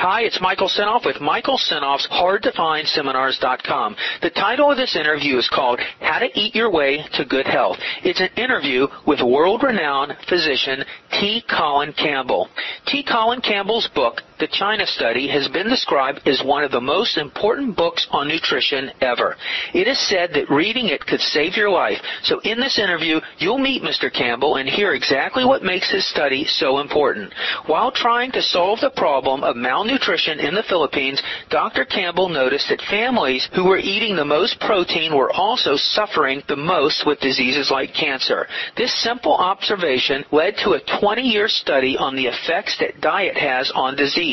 Hi, it's Michael Senoff with Michael Senoff's HardToFindSeminars.com. The title of this interview is called How to Eat Your Way to Good Health. It's an interview with world-renowned physician T. Colin Campbell. T. Colin Campbell's book, The China Study, has been described as one of the most important books on nutrition ever. It is said that reading it could save your life. So in this interview, you'll meet Mr. Campbell and hear exactly what makes his study so important. While trying to solve the problem of malnutrition in the Philippines, Dr. Campbell noticed that families who were eating the most protein were also suffering the most with diseases like cancer. This simple observation led to a 20-year study on the effects that diet has on disease,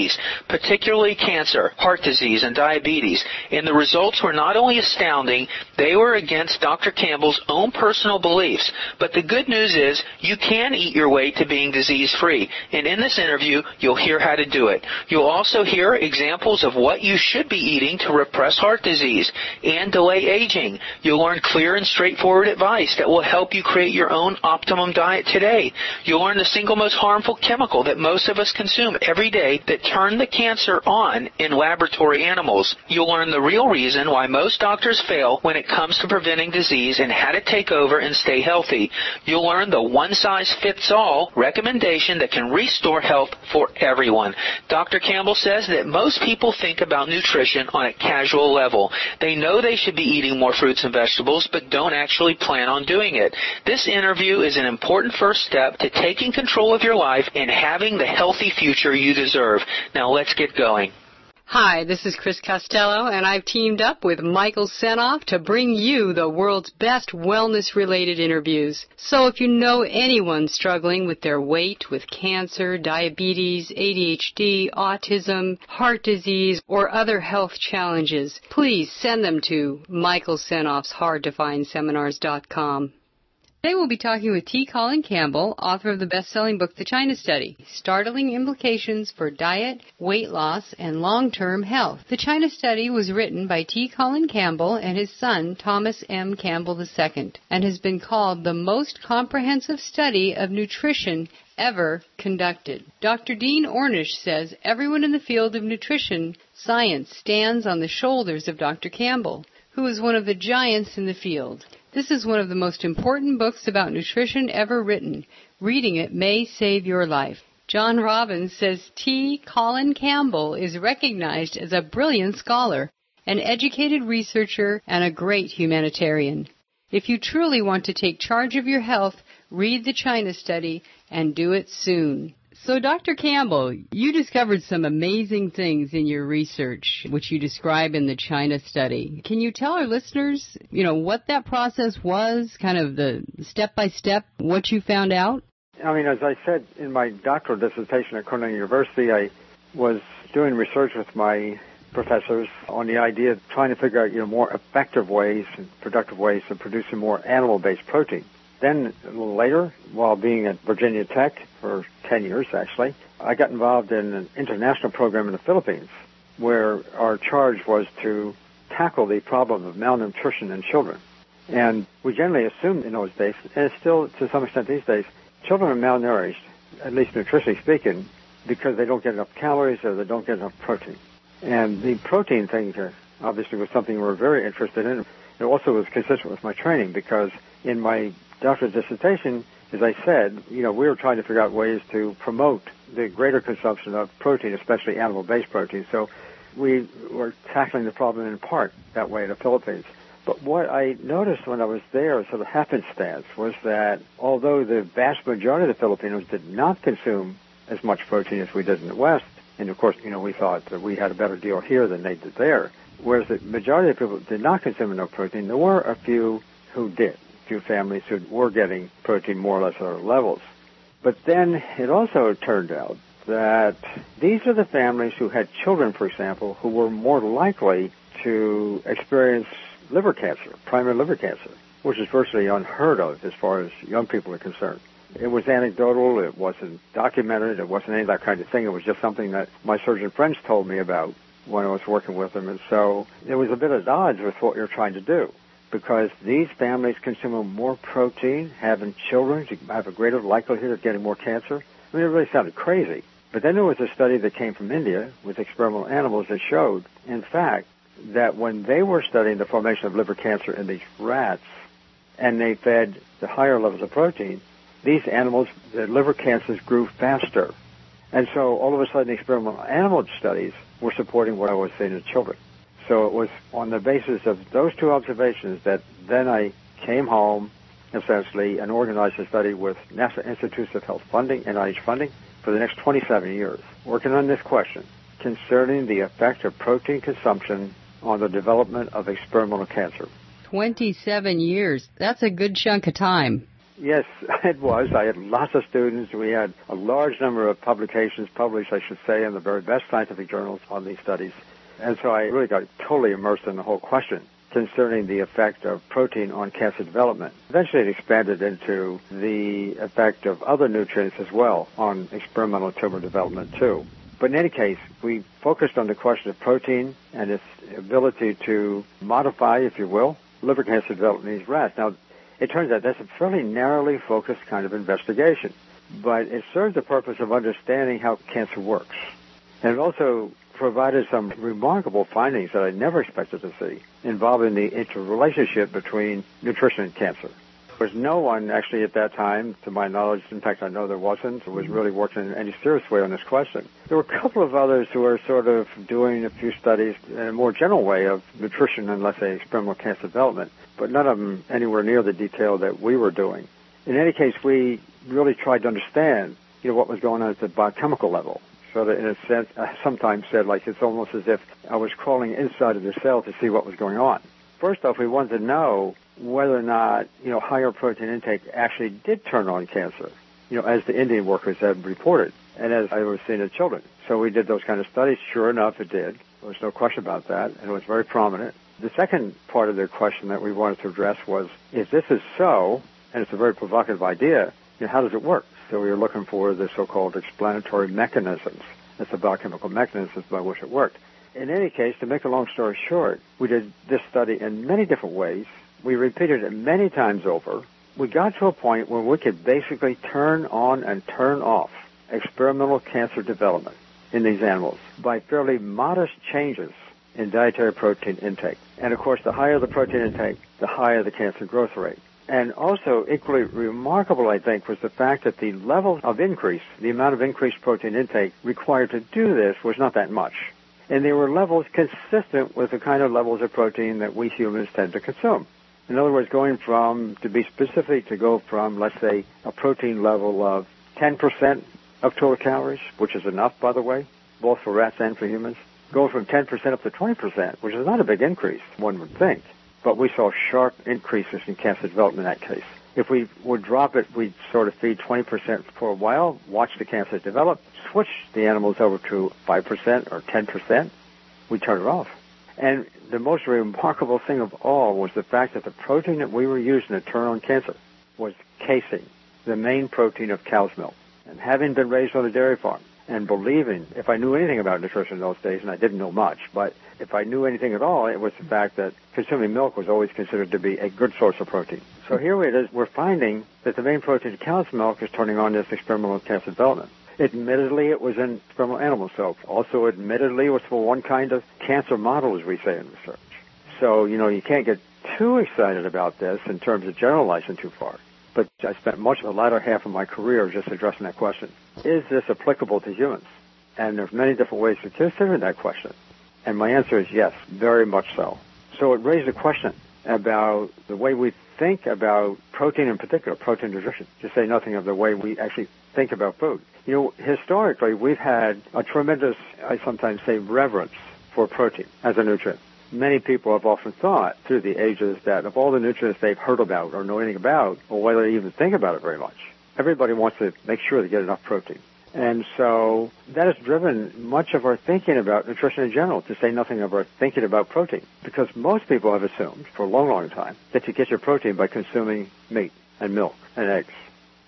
particularly cancer, heart disease, and diabetes. And the results were not only astounding, they were against Dr. Campbell's own personal beliefs. But the good news is you can eat your way to being disease-free. And in this interview, you'll hear how to do it. You'll also hear examples of what you should be eating to repress heart disease and delay aging. You'll learn clear and straightforward advice that will help you create your own optimum diet today. You'll learn the single most harmful chemical that most of us consume every day that turn the cancer on in laboratory animals. You'll learn the real reason why most doctors fail when it comes to preventing disease and how to take over and stay healthy. You'll learn the one-size-fits-all recommendation that can restore health for everyone. Dr. Campbell says that most people think about nutrition on a casual level. They know they should be eating more fruits and vegetables, but don't actually plan on doing it. This interview is an important first step to taking control of your life and having the healthy future you deserve. Now let's get going. Hi, this is Chris Costello, and I've teamed up with Michael Senoff to bring you the world's best wellness related interviews. So if you know anyone struggling with their weight, with cancer, diabetes, ADHD, autism, heart disease, or other health challenges, please send them to Michael Senoff's HardToFindSeminars.com. Today we'll be talking with T. Colin Campbell, author of the best-selling book The China Study: Startling Implications for Diet, Weight Loss, and Long-Term Health. The China Study was written by T. Colin Campbell and his son Thomas M. Campbell II and has been called the most comprehensive study of nutrition ever conducted. Dr. Dean Ornish says everyone in the field of nutrition science stands on the shoulders of Dr. Campbell, who is one of the giants in the field. This is one of the most important books about nutrition ever written. Reading it may save your life. John Robbins says T. Colin Campbell is recognized as a brilliant scholar, an educated researcher, and a great humanitarian. If you truly want to take charge of your health, read the China study and do it soon. So, Dr. Campbell, you discovered some amazing things in your research, which you describe in the China study. Can you tell our listeners, you know, what that process was, kind of the step by step, what you found out? I mean, as I said in my doctoral dissertation at Cornell University, I was doing research with my professors on the idea of trying to figure out, you know, more effective ways and productive ways of producing more animal-based protein. Then a little later, while being at Virginia Tech for 10 years actually, I got involved in an international program in the Philippines where our charge was to tackle the problem of malnutrition in children. And we generally assumed in those days, and still to some extent these days, children are malnourished, at least nutritionally speaking, because they don't get enough calories or they don't get enough protein. And the protein thing obviously was something we were very interested in. It also was consistent with my training because in my doctoral dissertation, as I said, you know, we were trying to figure out ways to promote the greater consumption of protein, especially animal-based protein. So we were tackling the problem in part that way in the Philippines. But what I noticed when I was there, sort of happenstance, was that although the vast majority of the Filipinos did not consume as much protein as we did in the West, and of course, you know, we thought that we had a better deal here than they did there, whereas the majority of people did not consume enough protein, there were a few who did few families who were getting protein more or less at our levels. But then it also turned out that these are the families who had children, for example, who were more likely to experience liver cancer, primary liver cancer, which is virtually unheard of as far as young people are concerned. It was anecdotal, it wasn't documented, it wasn't any of that kind of thing. It was just something that my surgeon friends told me about when I was working with them. And so it was a bit at odds with what you're trying to do because these families consume more protein, having children, have a greater likelihood of getting more cancer. I mean, it really sounded crazy, But then there was a study that came from India with experimental animals that showed, in fact, that when they were studying the formation of liver cancer in these rats, and they fed the higher levels of protein, these animals, the liver cancers grew faster. And so all of a sudden, experimental animal studies were supporting what I was saying to children. So it was on the basis of those two observations that then I came home, essentially, and organized a study with National Institutes of Health funding, and NIH funding, for the next 27 years, working on this question concerning the effect of protein consumption on the development of experimental cancer. 27 years. That's a good chunk of time. Yes, it was. I had lots of students. We had a large number of publications published, I should say, in the very best scientific journals on these studies. And so I really got totally immersed in the whole question concerning the effect of protein on cancer development. Eventually it expanded into the effect of other nutrients as well on experimental tumor development too. But in any case, we focused on the question of protein and its ability to modify, if you will, liver cancer development in these rats. Now, it turns out that's a fairly narrowly focused kind of investigation, but it serves the purpose of understanding how cancer works. And it also provided some remarkable findings that I never expected to see involving the interrelationship between nutrition and cancer. There was no one actually at that time, to my knowledge, in fact I know there wasn't, who was really working in any serious way on this question. There were a couple of others who were sort of doing a few studies in a more general way of nutrition and let's say experimental cancer development, but none of them anywhere near the detail that we were doing. In any case, we really tried to understand, you know, what was going on at the biochemical level. So that in a sense, I sometimes said like it's almost as if I was crawling inside of the cell to see what was going on. First off, we wanted to know whether or not, you know, higher protein intake actually did turn on cancer, you know, as the Indian workers had reported and as I was seeing in children. So we did those kind of studies. Sure enough, it did. There was no question about that, and it was very prominent. The second part of the question that we wanted to address was, if this is so, and it's a very provocative idea, you know, how does it work? So we were looking for the so-called explanatory mechanisms. That's the biochemical mechanisms by which it worked. In any case, to make a long story short, we did this study in many different ways we repeated it many times over. We got to a point where we could basically turn on and turn off experimental cancer development in these animals by fairly modest changes in dietary protein intake. And of course, the higher the protein intake, the higher the cancer growth rate. And also equally remarkable, I think, was the fact that the level of increase, the amount of increased protein intake required to do this was not that much. And they were levels consistent with the kind of levels of protein that we humans tend to consume. In other words, going from, to be specific, to go from, let's say, a protein level of 10% of total calories, which is enough, by the way, both for rats and for humans, go from 10% up to 20%, which is not a big increase, one would think. But we saw sharp increases in cancer development in that case. If we would drop it, we'd sort of feed 20% for a while, watch the cancer develop, switch the animals over to 5% or 10%, we turn it off. And the most remarkable thing of all was the fact that the protein that we were using to turn on cancer was casein, the main protein of cow's milk. And having been raised on a dairy farm and believing, if I knew anything about nutrition in those days, and I didn't know much, but if I knew anything at all, it was the fact that consuming milk was always considered to be a good source of protein. So hmm. here it is, we're finding that the main protein of cow's milk is turning on this experimental cancer development. Admittedly, it was in experimental animal soap. Also, admittedly, it was for one kind of cancer model, as we say in research. So, you know, you can't get too excited about this in terms of generalizing too far. But I spent much of the latter half of my career just addressing that question. Is this applicable to humans? And there's many different ways to consider that question. And my answer is yes, very much so. So it raised a question about the way we think about protein in particular, protein nutrition, to say nothing of the way we actually think about food. You know, historically, we've had a tremendous, I sometimes say, reverence for protein as a nutrient. Many people have often thought through the ages that of all the nutrients they've heard about or know anything about, or whether they even think about it very much, everybody wants to make sure they get enough protein. And so that has driven much of our thinking about nutrition in general, to say nothing of our thinking about protein. Because most people have assumed for a long, long time that you get your protein by consuming meat and milk and eggs.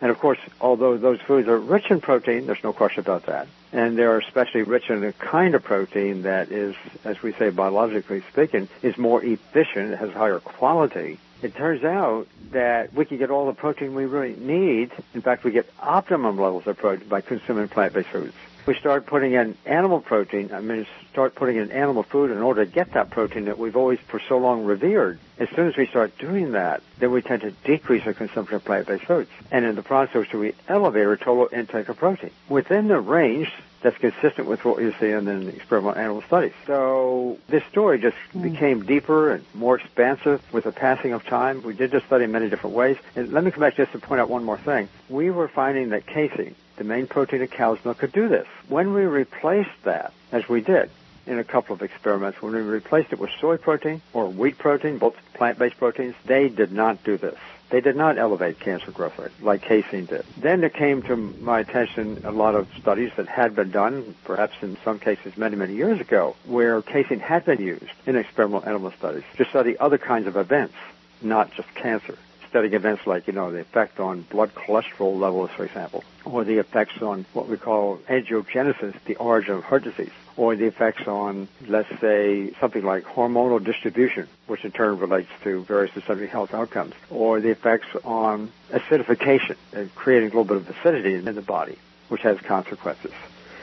And of course, although those foods are rich in protein, there's no question about that. And they're especially rich in a kind of protein that is, as we say biologically speaking, is more efficient, has higher quality. It turns out that we can get all the protein we really need. In fact, we get optimum levels of protein by consuming plant-based foods. We start putting in animal protein. I mean, start putting in animal food in order to get that protein that we've always for so long revered. As soon as we start doing that, then we tend to decrease our consumption of plant-based foods. And in the process, we elevate our total intake of protein within the range that's consistent with what you see in the experimental animal studies. So this story just mm. became deeper and more expansive with the passing of time. We did this study in many different ways. And let me come back just to point out one more thing. We were finding that casein, the main protein of cow's milk, could do this. When we replaced that, as we did, in a couple of experiments, when we replaced it with soy protein or wheat protein, both plant-based proteins, they did not do this. They did not elevate cancer growth rate like casein did. Then there came to my attention a lot of studies that had been done, perhaps in some cases many, many years ago, where casein had been used in experimental animal studies to study other kinds of events, not just cancer studying events like, you know, the effect on blood cholesterol levels, for example, or the effects on what we call atherogenesis, the origin of heart disease, or the effects on, let's say, something like hormonal distribution, which in turn relates to various systemic health outcomes, or the effects on acidification and creating a little bit of acidity in the body, which has consequences.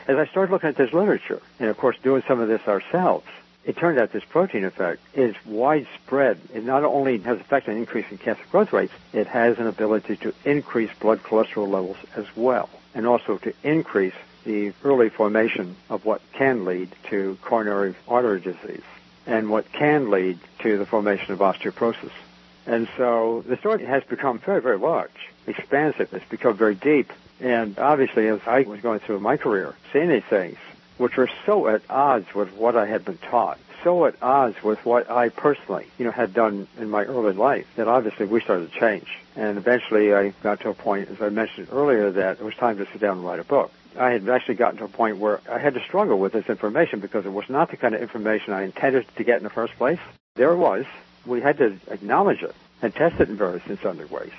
As I started looking at this literature, and of course doing some of this ourselves, it turned out this protein effect is widespread. It not only has effect on increasing cancer growth rates, it has an ability to increase blood cholesterol levels as well, and also to increase the early formation of what can lead to coronary artery disease and what can lead to the formation of osteoporosis. And so the story has become very, very large, expansive. It's become very deep. And obviously, as I was going through my career, seeing these things, which were so at odds with what I had been taught, so at odds with what I personally, you know, had done in my early life, that obviously we started to change. And eventually I got to a point, as I mentioned earlier, that it was time to sit down and write a book. I had actually gotten to a point where I had to struggle with this information because it was not the kind of information I intended to get in the first place. There it was. We had to acknowledge it and test it in various and sundry ways.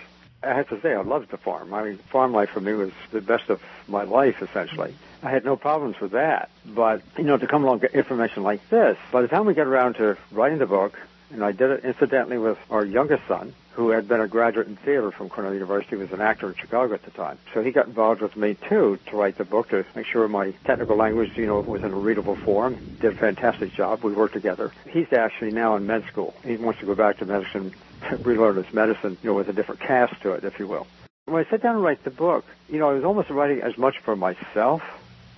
I have to say, I loved the farm. I mean, farm life for me was the best of my life, essentially. I had no problems with that. But, you know, to come along with information like this, by the time we get around to writing the book, and I did it incidentally with our youngest son, who had been a graduate in theater from Cornell University, was an actor in Chicago at the time. So he got involved with me too to write the book to make sure my technical language, you know, was in a readable form. Did a fantastic job. We worked together. He's actually now in med school. He wants to go back to medicine relearn his medicine, you know, with a different cast to it, if you will. When I sat down to write the book, you know, I was almost writing as much for myself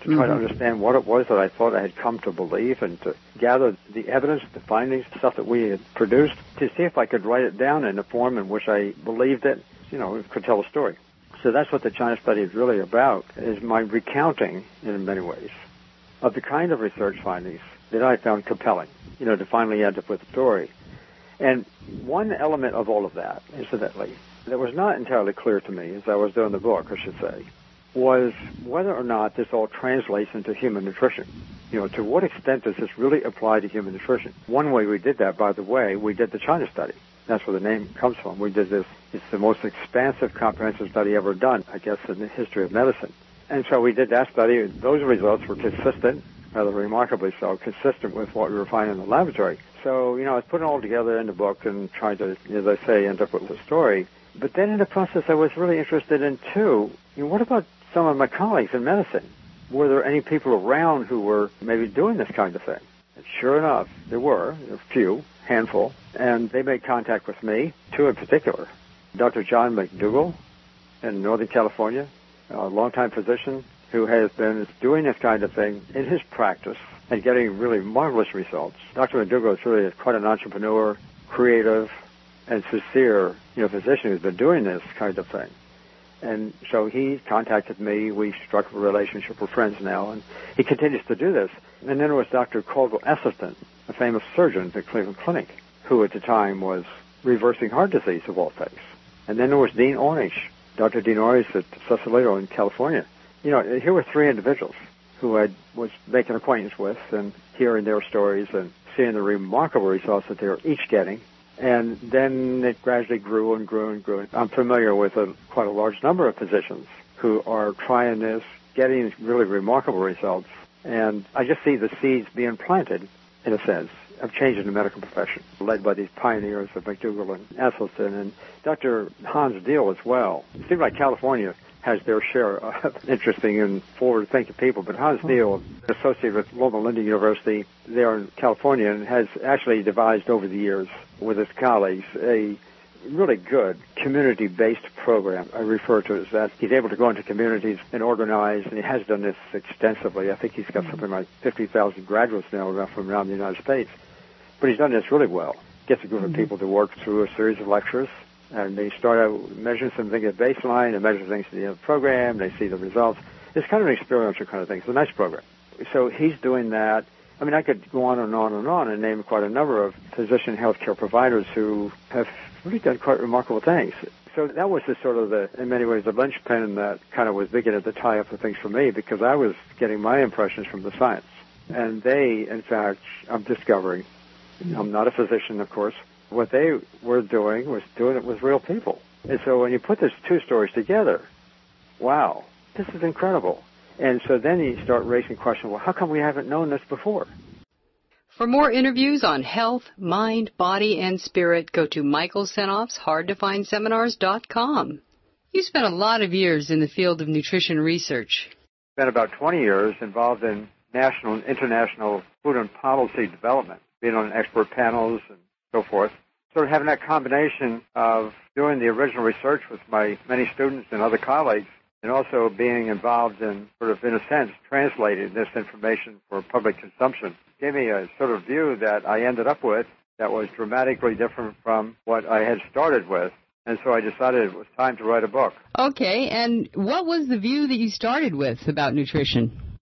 to try mm-hmm. to understand what it was that I thought I had come to believe and to gather the evidence, the findings, the stuff that we had produced to see if I could write it down in a form in which I believed it, you know, could tell a story. So that's what the China study is really about, is my recounting, in many ways, of the kind of research findings that I found compelling, you know, to finally end up with a story. And one element of all of that, incidentally, that was not entirely clear to me as I was doing the book, I should say, was whether or not this all translates into human nutrition. You know, to what extent does this really apply to human nutrition? One way we did that, by the way, we did the China study. That's where the name comes from. We did this. It's the most expansive comprehensive study ever done, I guess, in the history of medicine. And so we did that study. Those results were consistent, rather remarkably so, consistent with what we were finding in the laboratory. So, you know, I was putting it all together in the book and trying to, as I say, end up with a story. But then in the process, I was really interested in, too, you know, what about some of my colleagues in medicine? Were there any people around who were maybe doing this kind of thing? And sure enough, there were, a few, handful, and they made contact with me, two in particular. Dr. John McDougall in Northern California, a longtime physician who has been doing this kind of thing in his practice and getting really marvelous results. Dr. McDougall is really quite an entrepreneur, creative, and sincere, you know, physician who's been doing this kind of thing. And so he contacted me. We struck a relationship. We're friends now, and he continues to do this. And then there was Dr. Caldwell Esselstyn, a famous surgeon at Cleveland Clinic, who at the time was reversing heart disease of all things. And then there was Dean Ornish, Dr. Dean Ornish at Sausalito in California. You know, here were three individuals who I was making acquaintance with and hearing their stories and seeing the remarkable results that they were each getting. And then it gradually grew and grew and grew. I'm familiar with a, quite a large number of physicians who are trying this, getting really remarkable results. And I just see the seeds being planted, in a sense, of change in the medical profession, led by these pioneers of McDougall and Esselstyn and Dr. Hans Diehl as well. It seems like California has their share of interesting and forward-thinking people. But Hans hmm. Diehl, associated with Loma Linda University there in California, and has actually devised over the years with his colleagues a really good community-based program. I refer to it as that. He's able to go into communities and organize, and he has done this extensively. I think he's got hmm. something like 50,000 graduates now from around the United States. But he's done this really well. Gets a group of hmm. people to work through a series of lectures, and they start out measuring some things at baseline and measure things in the program. They see the results. It's kind of an experiential kind of thing. It's a nice program. So he's doing that. I mean, I could go on and on and on and name quite a number of physician healthcare providers who have really done quite remarkable things. So that was the sort of the, in many ways, the linchpin that kind of was beginning to tie up the things for me because I was getting my impressions from the science. And they, in fact, I'm discovering, I'm not a physician, of course, what they were doing was doing it with real people. And so when you put these two stories together, wow, this is incredible. And so then you start raising questions, well, how come we haven't known this before? For more interviews on health, mind, body, and spirit, go to Michael Senoff's hardtofindseminars.com. You spent a lot of years in the field of nutrition research. Spent about 20 years involved in national and international food and policy development, being on expert panels and so forth. Sort of having that combination of doing the original research with my many students and other colleagues and also being involved in sort of, in a sense, translating this information for public consumption gave me a sort of view that I ended up with that was dramatically different from what I had started with. And so I decided it was time to write a book. Okay, and what was the view that you started with about nutrition?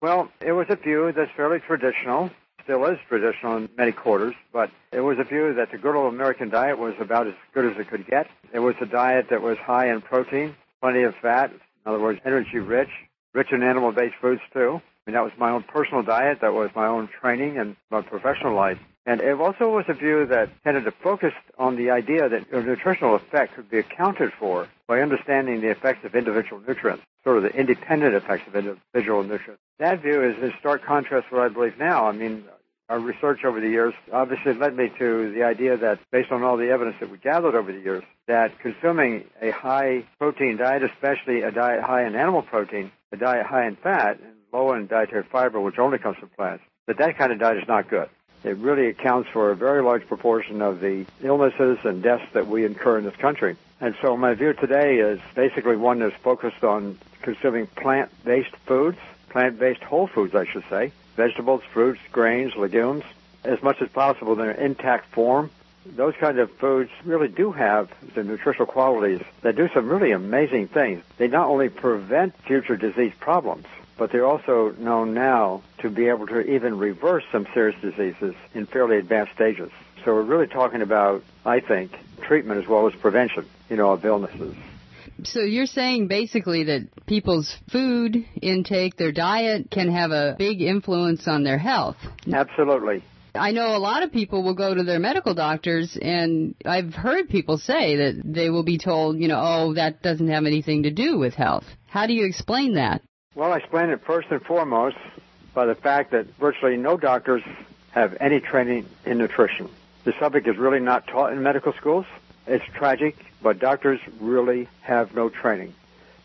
Well, it was a view that's fairly traditional, still is traditional in many quarters, but it was a view that the good old American diet was about as good as it could get. It was a diet that was high in protein, plenty of fat, in other words, energy rich, rich in animal based foods too. I mean, that was my own personal diet, that was my own training and my professional life. And it also was a view that tended to focus on the idea that a nutritional effect could be accounted for by understanding the effects of individual nutrients, sort of the independent effects of individual nutrients. That view is in stark contrast to what I believe now. I mean, our research over the years obviously led me to the idea that based on all the evidence that we gathered over the years, that consuming a high protein diet, especially a diet high in animal protein, a diet high in fat, and low in dietary fiber, which only comes from plants, that that kind of diet is not good. It really accounts for a very large proportion of the illnesses and deaths that we incur in this country. And so my view today is basically one that's focused on consuming plant-based foods, plant-based whole foods, I should say, vegetables, fruits, grains, legumes, as much as possible in their intact form. Those kinds of foods really do have the nutritional qualities that do some really amazing things. They not only prevent future disease problems, but they're also known now to be able to even reverse some serious diseases in fairly advanced stages. So we're really talking about, I think, treatment as well as prevention, you know, of illnesses. So you're saying basically that people's food intake, their diet, can have a big influence on their health. Absolutely. I know a lot of people will go to their medical doctors, and I've heard people say that they will be told, you know, oh, that doesn't have anything to do with health. How do you explain that? Well, I explain it first and foremost by the fact that virtually no doctors have any training in nutrition. The subject is really not taught in medical schools. It's tragic, but doctors really have no training.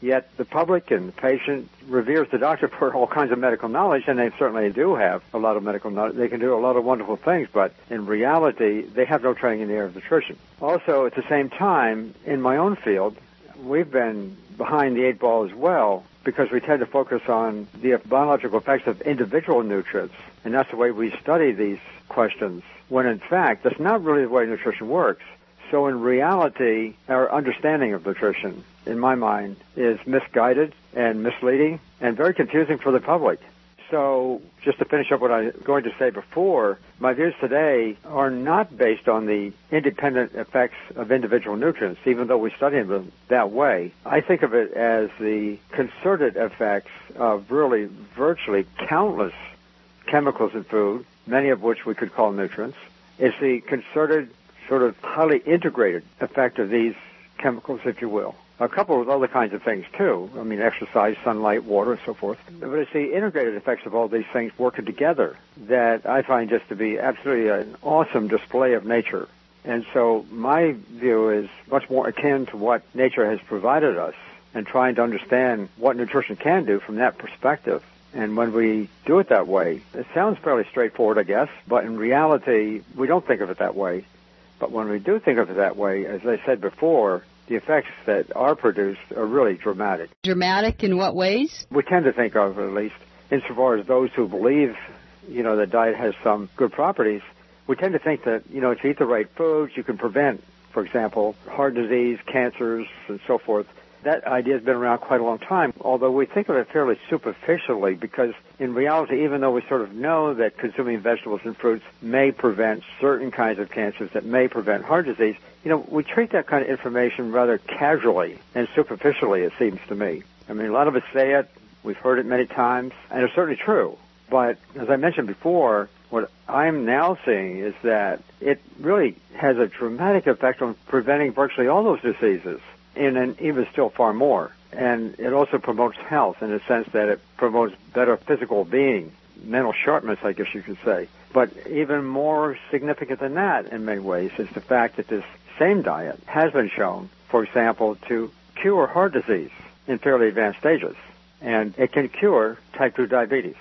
Yet the public and the patient reveres the doctor for all kinds of medical knowledge, and they certainly do have a lot of medical knowledge. They can do a lot of wonderful things, but in reality, they have no training in the area of nutrition. Also, at the same time, in my own field, we've been behind the eight ball as well because we tend to focus on the biological effects of individual nutrients, and that's the way we study these questions, when in fact, that's not really the way nutrition works. So in reality, our understanding of nutrition, in my mind, is misguided and misleading and very confusing for the public. So just to finish up what I was going to say before, my views today are not based on the independent effects of individual nutrients, even though we study them that way. I think of it as the concerted effects of really virtually countless chemicals in food, many of which we could call nutrients. It's the concerted, sort of highly integrated effect of these chemicals, if you will a couple of other kinds of things too. I mean, exercise, sunlight, water, and so forth. But it's the integrated effects of all these things working together that I find just to be absolutely an awesome display of nature. And so my view is much more akin to what nature has provided us and trying to understand what nutrition can do from that perspective. And when we do it that way, it sounds fairly straightforward, I guess, but in reality, we don't think of it that way. But when we do think of it that way, as I said before, the effects that are produced are really dramatic. Dramatic in what ways? We tend to think of, at least, insofar as those who believe, you know, that diet has some good properties, we tend to think that, you know, if you eat the right foods, you can prevent, for example, heart disease, cancers, and so forth that idea has been around quite a long time, although we think of it fairly superficially because in reality, even though we sort of know that consuming vegetables and fruits may prevent certain kinds of cancers that may prevent heart disease, you know, we treat that kind of information rather casually and superficially, it seems to me. I mean, a lot of us say it, we've heard it many times, and it's certainly true. But as I mentioned before, what I'm now seeing is that it really has a dramatic effect on preventing virtually all those diseases and, even still far more. And it also promotes health in the sense that it promotes better physical being, mental sharpness, I guess you could say. But even more significant than that in many ways is the fact that this same diet has been shown, for example, to cure heart disease in fairly advanced stages. And it can cure type 2 diabetes,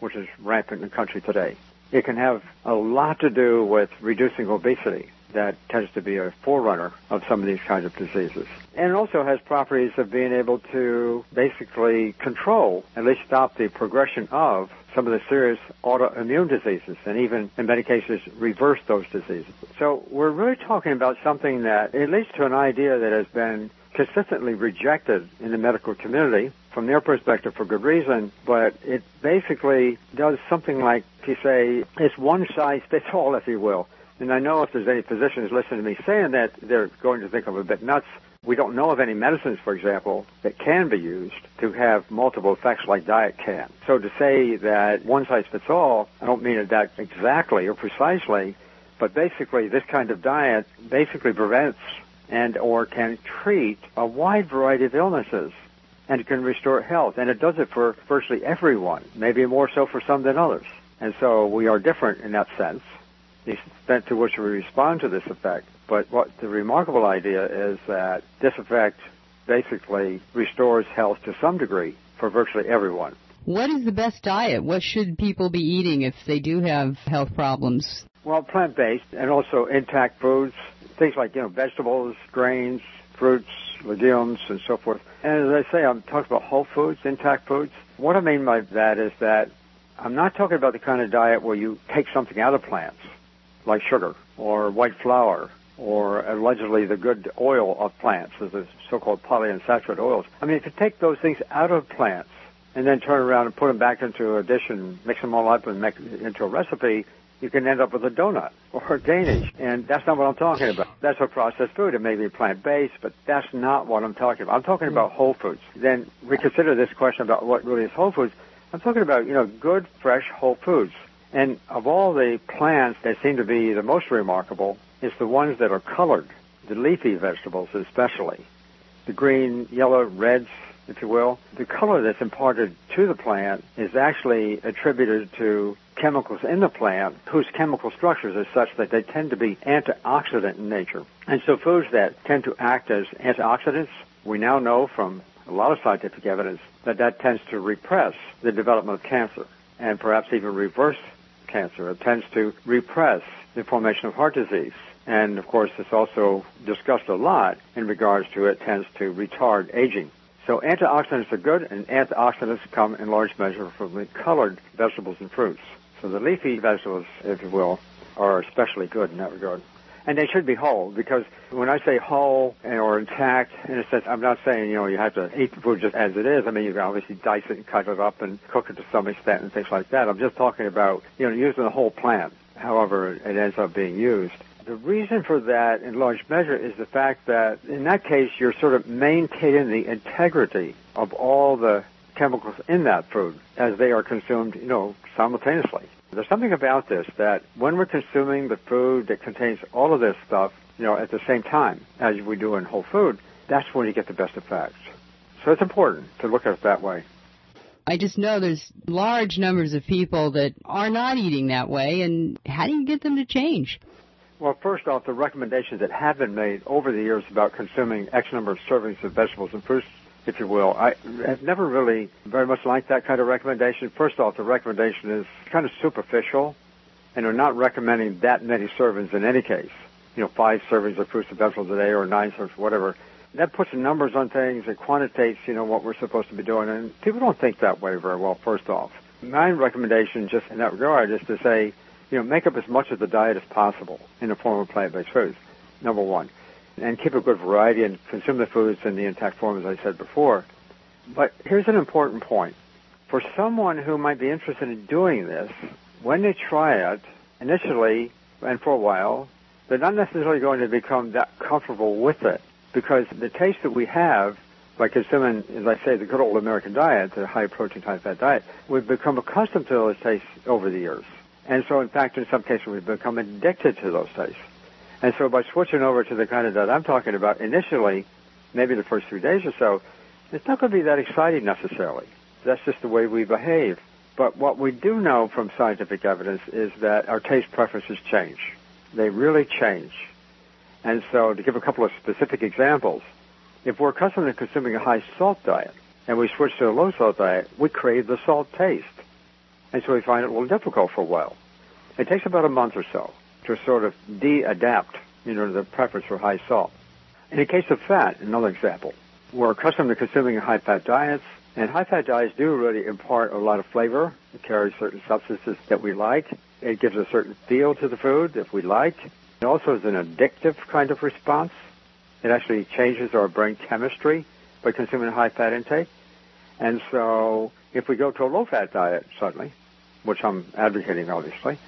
which is rampant in the country today. It can have a lot to do with reducing obesity that tends to be a forerunner of some of these kinds of diseases. And it also has properties of being able to basically control, at least stop the progression of some of the serious autoimmune diseases and even in many cases reverse those diseases. So we're really talking about something that, at least to an idea that has been consistently rejected in the medical community from their perspective for good reason, but it basically does something like to say it's one size fits all, if you will. And I know if there's any physicians listening to me saying that, they're going to think I'm a bit nuts. We don't know of any medicines, for example, that can be used to have multiple effects like diet can. So to say that one size fits all, I don't mean it that exactly or precisely, but basically this kind of diet basically prevents and or can treat a wide variety of illnesses and can restore health and it does it for virtually everyone, maybe more so for some than others. And so we are different in that sense the extent to which we respond to this effect. But what the remarkable idea is that this effect basically restores health to some degree for virtually everyone. What is the best diet? What should people be eating if they do have health problems? Well, plant-based and also intact foods, things like, you know, vegetables, grains, fruits, legumes, and so forth. And as I say, I'm talking about whole foods, intact foods. What I mean by that is that I'm not talking about the kind of diet where you take something out of plants like sugar or white flour or allegedly the good oil of plants, the so-called polyunsaturated oils. I mean, if you take those things out of plants and then turn around and put them back into a dish and mix them all up and make into a recipe, you can end up with a donut or a Danish. And that's not what I'm talking about. That's a processed food. It may be plant-based, but that's not what I'm talking about. I'm talking about whole foods. Then reconsider this question about what really is whole foods. I'm talking about, you know, good, fresh, whole foods. And of all the plants that seem to be the most remarkable, it's the ones that are colored, the leafy vegetables especially. The green, yellow, reds, if you will. The color that's imparted to the plant is actually attributed to chemicals in the plant whose chemical structures are such that they tend to be antioxidant in nature. And so foods that tend to act as antioxidants, we now know from a lot of scientific evidence that that tends to repress the development of cancer and perhaps even reverse cancer. It tends to repress the formation of heart disease. And of course, it's also discussed a lot in regards to it tends to retard aging. So antioxidants are good, and antioxidants come in large measure from the colored vegetables and fruits. So the leafy vegetables, if you will, are especially good in that regard and they should be whole because when I say whole or intact, in a sense, I'm not saying you know you have to eat the food just as it is. I mean you can obviously dice it and cut it up and cook it to some extent and things like that. I'm just talking about you know using the whole plant, however it ends up being used. The reason for that, in large measure, is the fact that in that case you're sort of maintaining the integrity of all the chemicals in that food as they are consumed, you know, simultaneously. There's something about this that when we're consuming the food that contains all of this stuff, you know, at the same time as we do in whole food, that's when you get the best effects. So it's important to look at it that way. I just know there's large numbers of people that are not eating that way, and how do you get them to change? Well, first off, the recommendations that have been made over the years about consuming X number of servings of vegetables and fruits if you will. I have never really very much liked that kind of recommendation. First off, the recommendation is kind of superficial, and we're not recommending that many servings in any case. You know, five servings of fruits and vegetables a day or nine servings, whatever. That puts numbers on things. It quantitates, you know, what we're supposed to be doing, and people don't think that way very well. First off, my recommendation, just in that regard, is to say, you know, make up as much of the diet as possible in the form of plant-based foods. Number one and keep a good variety and consume the foods in the intact form, as I said before. But here's an important point. For someone who might be interested in doing this, when they try it, initially and for a while, they're not necessarily going to become that comfortable with it because the taste that we have by consuming, as I say, the good old American diet, the high protein, high fat diet, we've become accustomed to those tastes over the years. And so, in fact, in some cases, we've become addicted to those tastes. And so by switching over to the kind of that I'm talking about initially, maybe the first few days or so, it's not going to be that exciting necessarily. That's just the way we behave. But what we do know from scientific evidence is that our taste preferences change. They really change. And so to give a couple of specific examples, if we're accustomed to consuming a high salt diet and we switch to a low salt diet, we crave the salt taste. And so we find it a little difficult for a while. It takes about a month or so to sort of de-adapt, you know, the preference for high salt. In the case of fat, another example, we're accustomed to consuming high-fat diets, and high-fat diets do really impart a lot of flavor. It carries certain substances that we like. It gives a certain feel to the food that we like. It also is an addictive kind of response. It actually changes our brain chemistry by consuming high-fat intake. And so if we go to a low-fat diet suddenly, which I'm advocating obviously,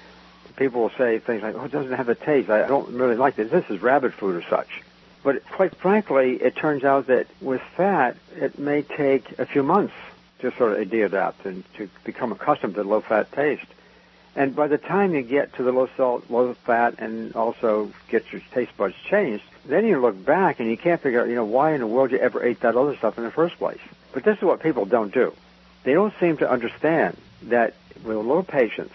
people will say things like, "Oh, it doesn't have a taste. I don't really like this. This is rabbit food or such." But quite frankly, it turns out that with fat, it may take a few months to sort of de-adapt and to become accustomed to low-fat taste. And by the time you get to the low salt, low fat, and also get your taste buds changed, then you look back and you can't figure out, you know, why in the world you ever ate that other stuff in the first place. But this is what people don't do. They don't seem to understand that with a little patience,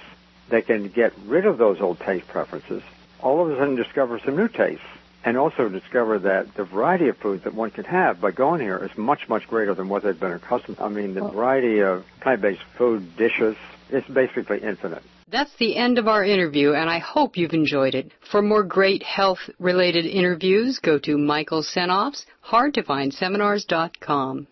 they can get rid of those old taste preferences, all of a sudden discover some new tastes, and also discover that the variety of foods that one can have by going here is much, much greater than what they've been accustomed to. I mean, the variety of plant-based food dishes is basically infinite. That's the end of our interview, and I hope you've enjoyed it. For more great health related interviews, go to Michael Senoff's hardtofindseminars.com.